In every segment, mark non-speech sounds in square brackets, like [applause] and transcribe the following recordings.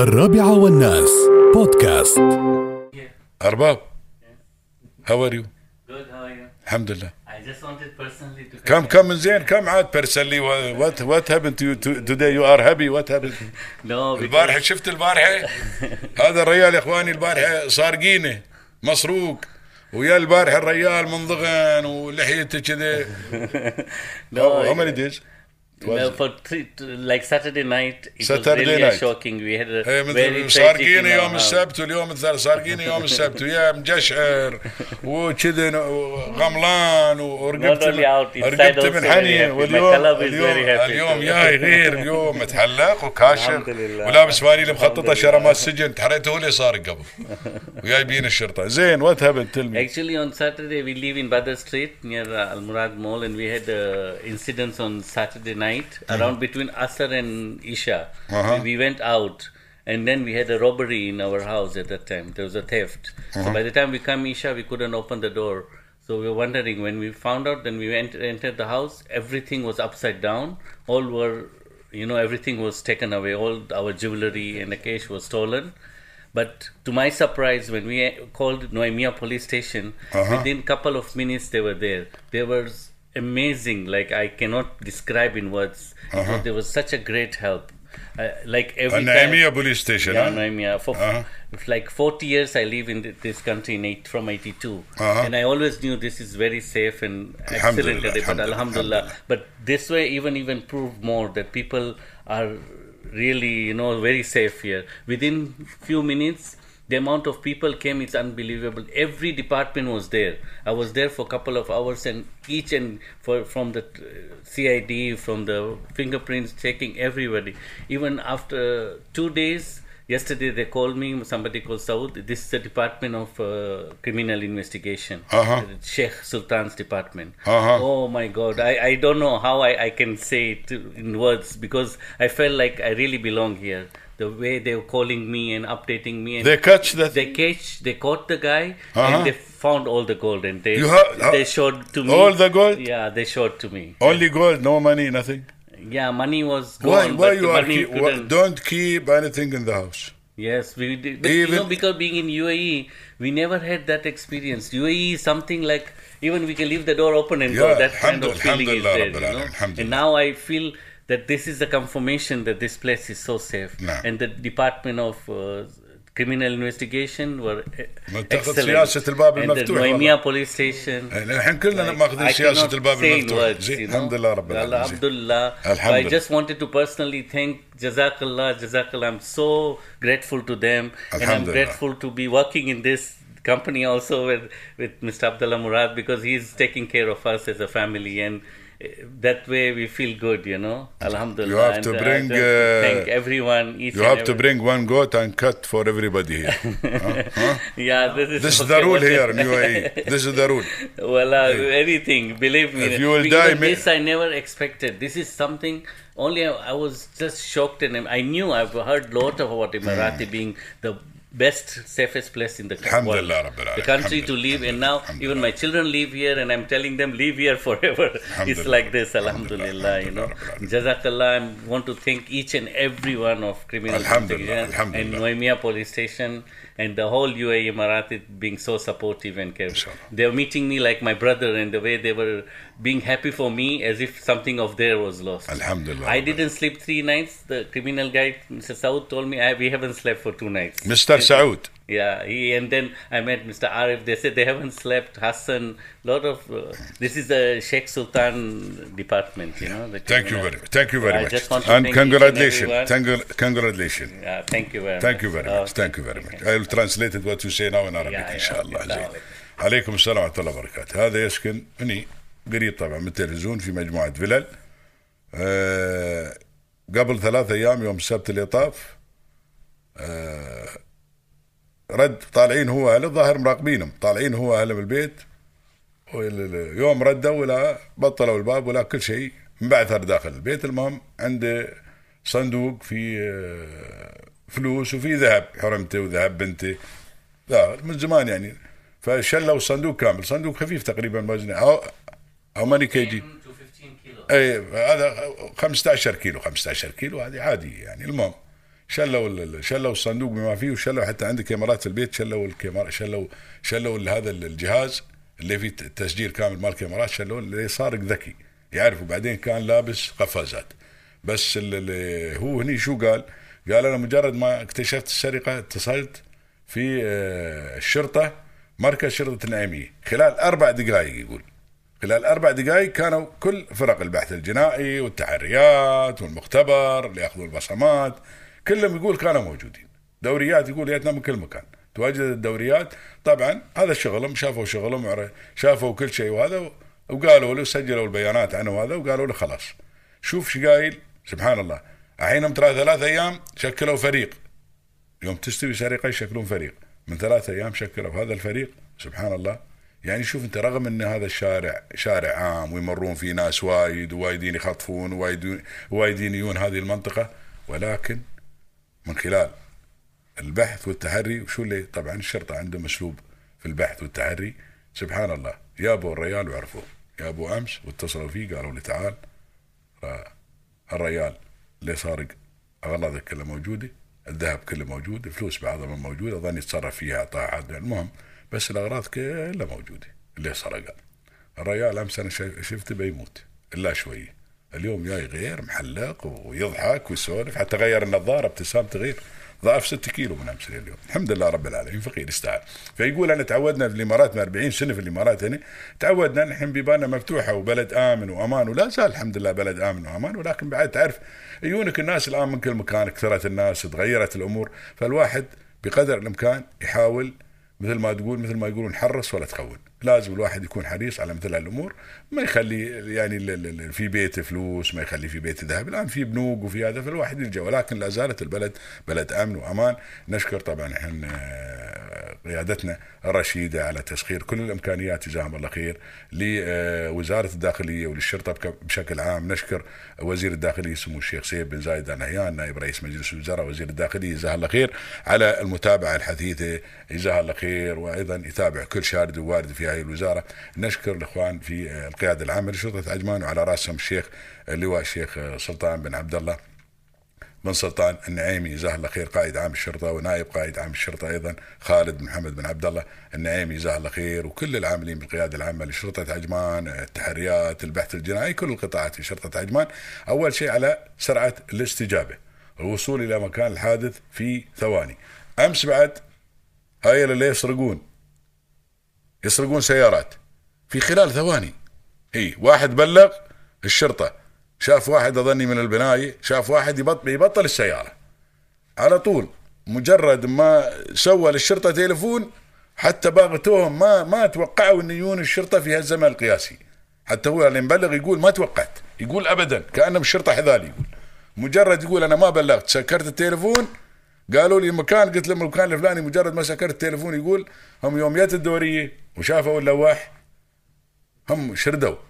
الرابعة والناس. بودكاست. أرباب. هاو ار يو Good, how are you? الحمد لله. I just wanted personally to كم كم من زين؟ كم عاد بيرسلي وات وات هابن تو توداي يو ار هابي وات هابن No, البارحة شفت البارحة؟ هذا الريال يا إخواني البارحة سارقينه مسروق. ويا البارحة الريال منضغن ولحيته كذا [laughs] no, how many days no, for three, like Saturday night, it Saturday was really night. shocking. We had a إيه، very our يوم. السبت واليوم الثالث سارقينه يوم السبت ويا مجشعر وكذا غملان ورقبت رقبت من. My واليوم اليوم. اليوم جاي غير اليوم متحلق وكاشر. ولابس فانيله مخططه لله. شرمات سجن تحريته هو اللي سارق قبل وجايبين الشرطه زين وات هابن تل مي Actually, on Saturday, we live in Badr Street near uh, Al Murad Mall, and we had uh, incidents on Saturday night around between Asr and Isha. Uh-huh. We went out, and then we had a robbery in our house at that time. There was a theft. So by the time we come Isha, we couldn't open the door. So we were wondering when we found out, then we went entered the house. Everything was upside down. All were, you know, everything was taken away. All our jewelry and the cash was stolen. But to my surprise, when we called Noemia police station, Uh-huh. within couple of minutes they were there. They were amazing. Like I cannot describe in words. Uh-huh. So there was such a great help. Uh, like every uh, Naimia police station. Yeah, huh? Naimia. For uh-huh. like 40 years, I live in this country in eight, from 82, uh-huh. and I always knew this is very safe and excellent. Alhamdulillah, but alhamdulillah, alhamdulillah, but this way even even proved more that people are really you know very safe here. Within few minutes, the amount of people came is unbelievable. Every department was there. I was there for a couple of hours, and each and for from the uh, CID, from the fingerprints, checking everybody. Even after two days, yesterday they called me. Somebody called Saud. This is the Department of uh, Criminal Investigation, Uh-huh. Sheikh Sultan's department. Uh-huh. Oh my God! I, I don't know how I, I can say it in words because I felt like I really belong here. The way they were calling me and updating me, and they catch that they catch, they caught the guy, Uh-huh. and they found all the gold, and they ha- they showed to me all the gold? Yeah, they showed to me. only gold no money nothing Yeah, money was why gone, why but you the are keep, couldn't. don't keep anything in the house Yes, we did. But you know, because being in UAE, we never had that experience. UAE is something like even we can leave the door open and go. That kind of feeling is there. You know? And now I feel that this is a confirmation that this place is so safe. Nah. And the Department of uh, Criminal Investigation were uh, متخذ excellent. سياسة الباب and the المفتوح Noemia police station. الحين كلنا Like, ماخذين I سياسة cannot الباب say in المفتوح words, زين you know. الحمد لله رب العالمين زين. Alhamdulillah. So I Alhamdulillah. just wanted to personally thank Jazakallah, Jazakallah. I'm so grateful to them. And I'm Alhamdulillah. grateful to be working in this company also with, with Mr. Abdullah Murad because he's taking care of us as a family and uh, that way we feel good, you know. Alhamdulillah. You have to uh, bring, uh, thank everyone. You and have to bring one goat and cut for everybody here. [laughs] Huh? Huh? Yeah, this is, This is the rule here in UAE. This is the rule. [laughs] Well, uh, anything, believe me. If you will die, this I never expected. This is something. Only I, I was just shocked, and I knew I've heard lot of about Emirati Hmm. being the best, safest place in the world, Alhamdulillah, Rabbil Alamin. the country to live. And now even my children live here, and I'm telling them live here forever. [laughs] it's like this, Alhamdulillah. You know, Jazakallah. I want to thank each and every one of criminal Alhamdulillah, and. Noemia police station and the whole UAE Emirati being so supportive and careful. Inshallah. They were meeting me like my brother, and the way they were being happy for me as if something of theirs was lost. Alhamdulillah. I didn't sleep three nights. The criminal guy, Mr. Saud, told me I, we haven't slept for two nights. Mr Saud. Yeah, he and then I met Mr. Arif. They said they haven't slept. Hassan, lot of. Uh, this is the Sheikh Sultan department, you know. the Thank you criminal- very, thank you So very I much. just want to And thank each and congratulations, everyone. Thank- congratulations. Yeah, thank you very Thank much. you very Oh, much. Thank you very much. okay. I will translate it what you say now in Arabic Yeah, إن yeah, شاء الله. okay. زين. Assalamu عليكم السلام ورحمة الله وبركاته. هذا يسكن هني قريب طبعا من التلفزيون في مجموعة فلل. آه قبل ثلاثة أيام يوم السبت اللي طاف آه رد طالعين هو أهله الظاهر مراقبينهم. طالعين هو أهله من البيت يوم ردوا ولا بطلوا الباب ولا كل شيء انبعثر داخل البيت. المهم عنده صندوق فيه آه، فلوس وفيه ذهب حرمته وذهب بنته. لا من زمان يعني. فشلوا الصندوق كامل. صندوق خفيف تقريبا وزنه أو أو ماني كي جي. 10 to 15 kilo. اي هذا 15 كيلو. 15 كيلو هذه عادي يعني. المهم شلوا شلوا الصندوق بما فيه وشلوا حتى عندي كاميرات في البيت شلوا الكاميرا شلوا شلوا هذا ال- الجهاز اللي فيه تسجيل كامل مال كاميرات شلوه اللي سارق ذكي. يعرف وبعدين كان لابس قفازات. بس ال- ال- هو هني شو قال؟ قال أنا مجرد ما اكتشفت السرقة اتصلت في آه، الشرطة مركز شرطة النعيمية. خلال أربع دقائق يقول. خلال أربع دقائق كانوا كل فرق البحث الجنائي والتحريات والمختبر اللي ياخذون البصمات كلهم يقول كانوا موجودين. دوريات يقول جاتنا من كل مكان. تواجد الدوريات طبعا هذا شغلهم شافوا شغلهم شافوا كل شيء وهذا وقالوا له سجلوا البيانات عنه هذا وقالوا له خلاص. شوف شو قايل. سبحان الله. الحين ترى ثلاث أيام شكلوا فريق. يوم تستوي سرقه يشكلون فريق. من ثلاثة أيام شكلوا. هذا الفريق سبحان الله. يعني شوف أنت رغم إن هذا الشارع شارع عام ويمرون فيه ناس وايد ووايدين يخطفون ووايدين وايدين يجون هذه المنطقة ولكن من خلال البحث والتحري. وشو اللي؟ طبعا الشرطة عندهم اسلوب في البحث والتحري. سبحان الله جابوا الريال وعرفوه جابوا أمس واتصلوا فيه قالوا لي تعال. الريال اللي سارق اغراضك كلها موجودة الذهب كله موجود الفلوس بعضها من موجودة اظن يتصرف فيها اعطاء عاد المهم بس الأغراض كلها موجودة اللي سرقها. الريال أنا شايف- شفته بيموت إلا شوية. اليوم جاي غير محلق ويضحك ويسولف حتى غير النظارة ابتسامته غير ضعف 6 كيلو من أمس اليوم الحمد لله رب العالمين فقير يستاهل. فيقول أنا تعودنا في الإمارات من 40 سنة في الإمارات هنا. تعودنا نحن بيباننا مفتوحة وبلد آمن وأمان ولا زال الحمد لله بلد آمن وأمان. ولكن بعد تعرف يجونك الناس الآن من كل مكان كثرت الناس تغيرت الأمور. فالواحد بقدر الإمكان يحاول مثل ما تقول مثل ما يقولون حرص ولا تخون. لازم الواحد يكون حريص على مثل هالأمور. ما يخلي يعني في بيته فلوس ما يخلي في بيته ذهب. الآن في بنوك وفي هذا فالواحد يلجأ. ولكن لا زالت البلد بلد أمن وأمان. نشكر طبعا إحنا قيادتنا الرشيدة على تسخير كل الإمكانيات جزاهم الله خير لوزارة الداخلية وللشرطة بك- بشكل عام. نشكر وزير الداخلية سمو الشيخ سيد بن زايد نهيان نائب رئيس مجلس الوزراء وزير الداخلية جزاه الله خير على المتابعة الحثيثه جزاه الله خير وأيضا يتابع كل شارد ووارد في هذه الوزارة. نشكر الإخوان في القيادة العامة لشرطة عجمان وعلى رأسهم الشيخ اللواء الشيخ سلطان بن عبد الله. بن سلطان النعيمي جزاه الله خير قائد عام الشرطة ونائب قائد عام الشرطة أيضا خالد بن محمد بن عبد الله النعيمي جزاه الله خير وكل العاملين بالقيادة العامة لشرطة عجمان التحريات البحث الجنائي كل القطاعات في شرطة عجمان. أول شيء على سرعة الاستجابة الوصول إلى مكان الحادث في ثواني. أمس بعد هاي اللي يسرقون يسرقون سيارات في خلال ثواني. إي واحد بلغ الشرطة. شاف واحد أظني من البناية شاف واحد يبطل, يبطل السيارة. على طول مجرد ما سوى للشرطة تليفون حتى باغتوهم ما ما توقعوا ان يجون الشرطة في هالزمن القياسي. حتى هو اللي مبلغ يقول ما توقعت. يقول ابدا كأنهم الشرطه حذالي يقول. مجرد يقول أنا ما بلغت سكرت التليفون قالوا لي المكان قلت لهم المكان الفلاني مجرد ما سكرت التليفون يقول هم يوم الدورية وشافوا اللواح هم شردوا.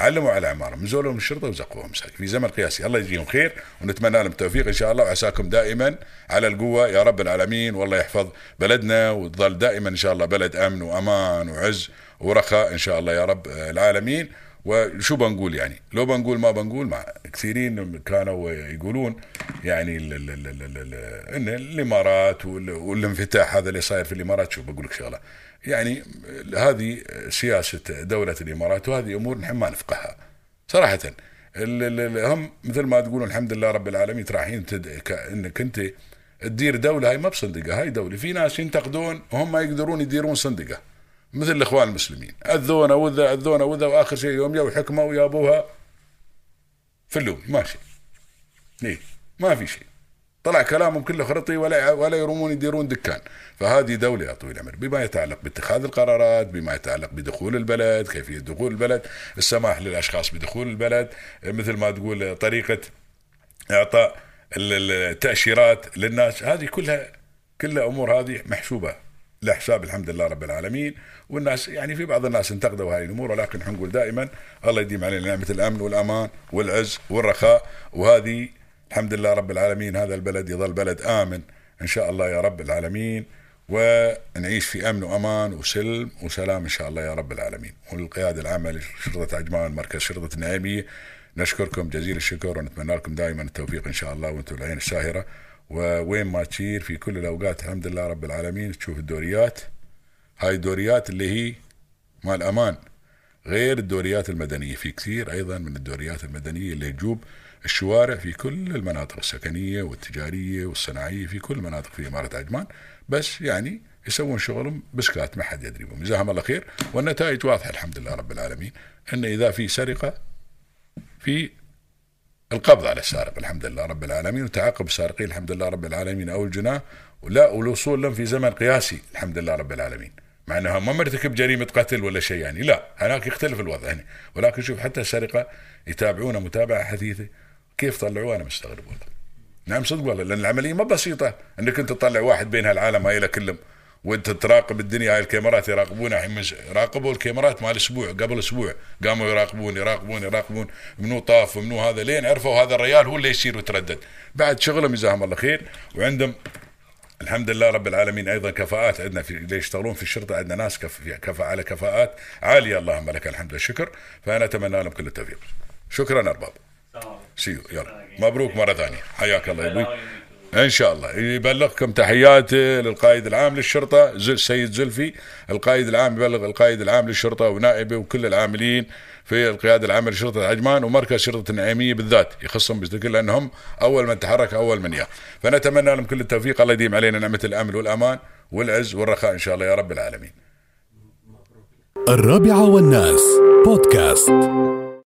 علموا على اعمارهم نزلوا من الشرطه وزقوهم مساك في زمن قياسي الله يجزيهم خير ونتمنى لهم التوفيق إن شاء الله وعساكم دائما على القوة يا رب العالمين والله يحفظ بلدنا وتظل دائما إن شاء الله بلد أمن وأمان وعز ورخاء إن شاء الله يا رب العالمين. وشو بنقول يعني؟ لو بنقول ما بنقول مع كثيرين كانوا يقولون يعني ال ال ال ال إن الإمارات وال- والانفتاح هذا اللي صاير في الإمارات شوف بقول لك شغلة؟ يعني هذه سياسة دولة الإمارات وهذه أمور نحن ما نفقهها. صراحة هم مثل ما تقولون الحمد لله رب العالمين. ك- انك انت تدير دولة هاي ما بصندقة هاي دولة. في ناس ينتقدون وهم ما يقدرون يديرون صندقة. مثل الإخوان المسلمين. أذونا وذا أذونا وذا وآخر شيء يوم جو حكمه ويابوها فلوني ماشي ليه ما في شيء. طلع كلامهم كله خرطي ولا ولا يرومون يديرون دكان. فهذه دولة يا طويل العمر بما يتعلق باتخاذ القرارات بما يتعلق بدخول البلد كيفية دخول البلد السماح للأشخاص بدخول البلد. مثل ما تقول طريقة إعطاء ال- ال- التاشيرات للناس. هذه كلها كلها امور هذه محسوبة. لحساب الحمد لله رب العالمين. والناس يعني في بعض الناس انتقدوا هذه الأمور ولكن نحن نقول دائما الله يديم علينا نعمة الأمن والأمان والعز والرخاء. وهذه الحمد لله رب العالمين هذا البلد يظل بلد آمن إن شاء الله يا رب العالمين. ونعيش في أمن وأمان وسلم وسلام إن شاء الله يا رب العالمين. والقيادة العامة لشرطة عجمان مركز شرطة النعيميه نشكركم جزيل الشكر ونتمنى لكم دائما التوفيق إن شاء الله وأنتم العين الساهرة. ووين ما تشير في كل الأوقات الحمد لله رب العالمين. تشوف الدوريات. هاي الدوريات اللي هي مال أمان غير الدوريات المدنية. في كثير أيضا من الدوريات المدنية اللي تجوب الشوارع في كل المناطق السكنية والتجارية والصناعية في كل المناطق في إمارة عجمان بس يعني يسوون شغلهم بسكات ما حد يدري بهم. جزاهم الله خير. والنتائج واضحة الحمد لله رب العالمين. إن إذا في سرقة في القبض على السارق الحمد لله رب العالمين وتعاقب السارقين الحمد لله رب العالمين أو الجناه ولا والوصول لهم في زمن قياسي الحمد لله رب العالمين. مع انها ما مرتكب جريمة قتل ولا شيء يعني لا هناك يختلف الوضع هنا. ولكن شوف حتى السرقة يتابعونه متابعة حثيثه كيف طلعوه أنا مستغرب والله. نعم صدق والله لأن العملية ما بسيطة إنك أنت تطلع واحد بين هالعالم هاي كلهم. وانت تراقب الدنيا هاي الكاميرات يراقبون الحين راقبوا الكاميرات مال أسبوع قبل أسبوع قاموا يراقبون يراقبون يراقبون. منو طاف ومنو هذا لين عرفوا هذا الريال هو اللي يسير ويتردد. بعد شغلهم جزاهم الله خير. وعندهم الحمد لله رب العالمين أيضا كفاءات. عندنا في اللي يشتغلون في الشرطة عندنا ناس كف كفاءه على كفاءات. عالية اللهم لك الحمد والشكر. فأنا أتمنى لهم كل التوفيق. شكرا أرباب. see you يلا. مبروك مرة ثانية. حياك الله يا أبوي. إن شاء الله. يبلغكم تحياتي للقائد العام للشرطة سيد زلفي. القائد العام يبلغ القائد العام للشرطة ونائبه وكل العاملين في القيادة العامة لشرطة عجمان ومركز شرطة النعيمية بالذات. يخصهم بشكل لانهم أول من تحرك أول من يا فنتمنى لهم كل التوفيق. الله يديم علينا نعمة الأمن والأمان والعز والرخاء إن شاء الله يا رب العالمين. الرابعة والناس بودكاست.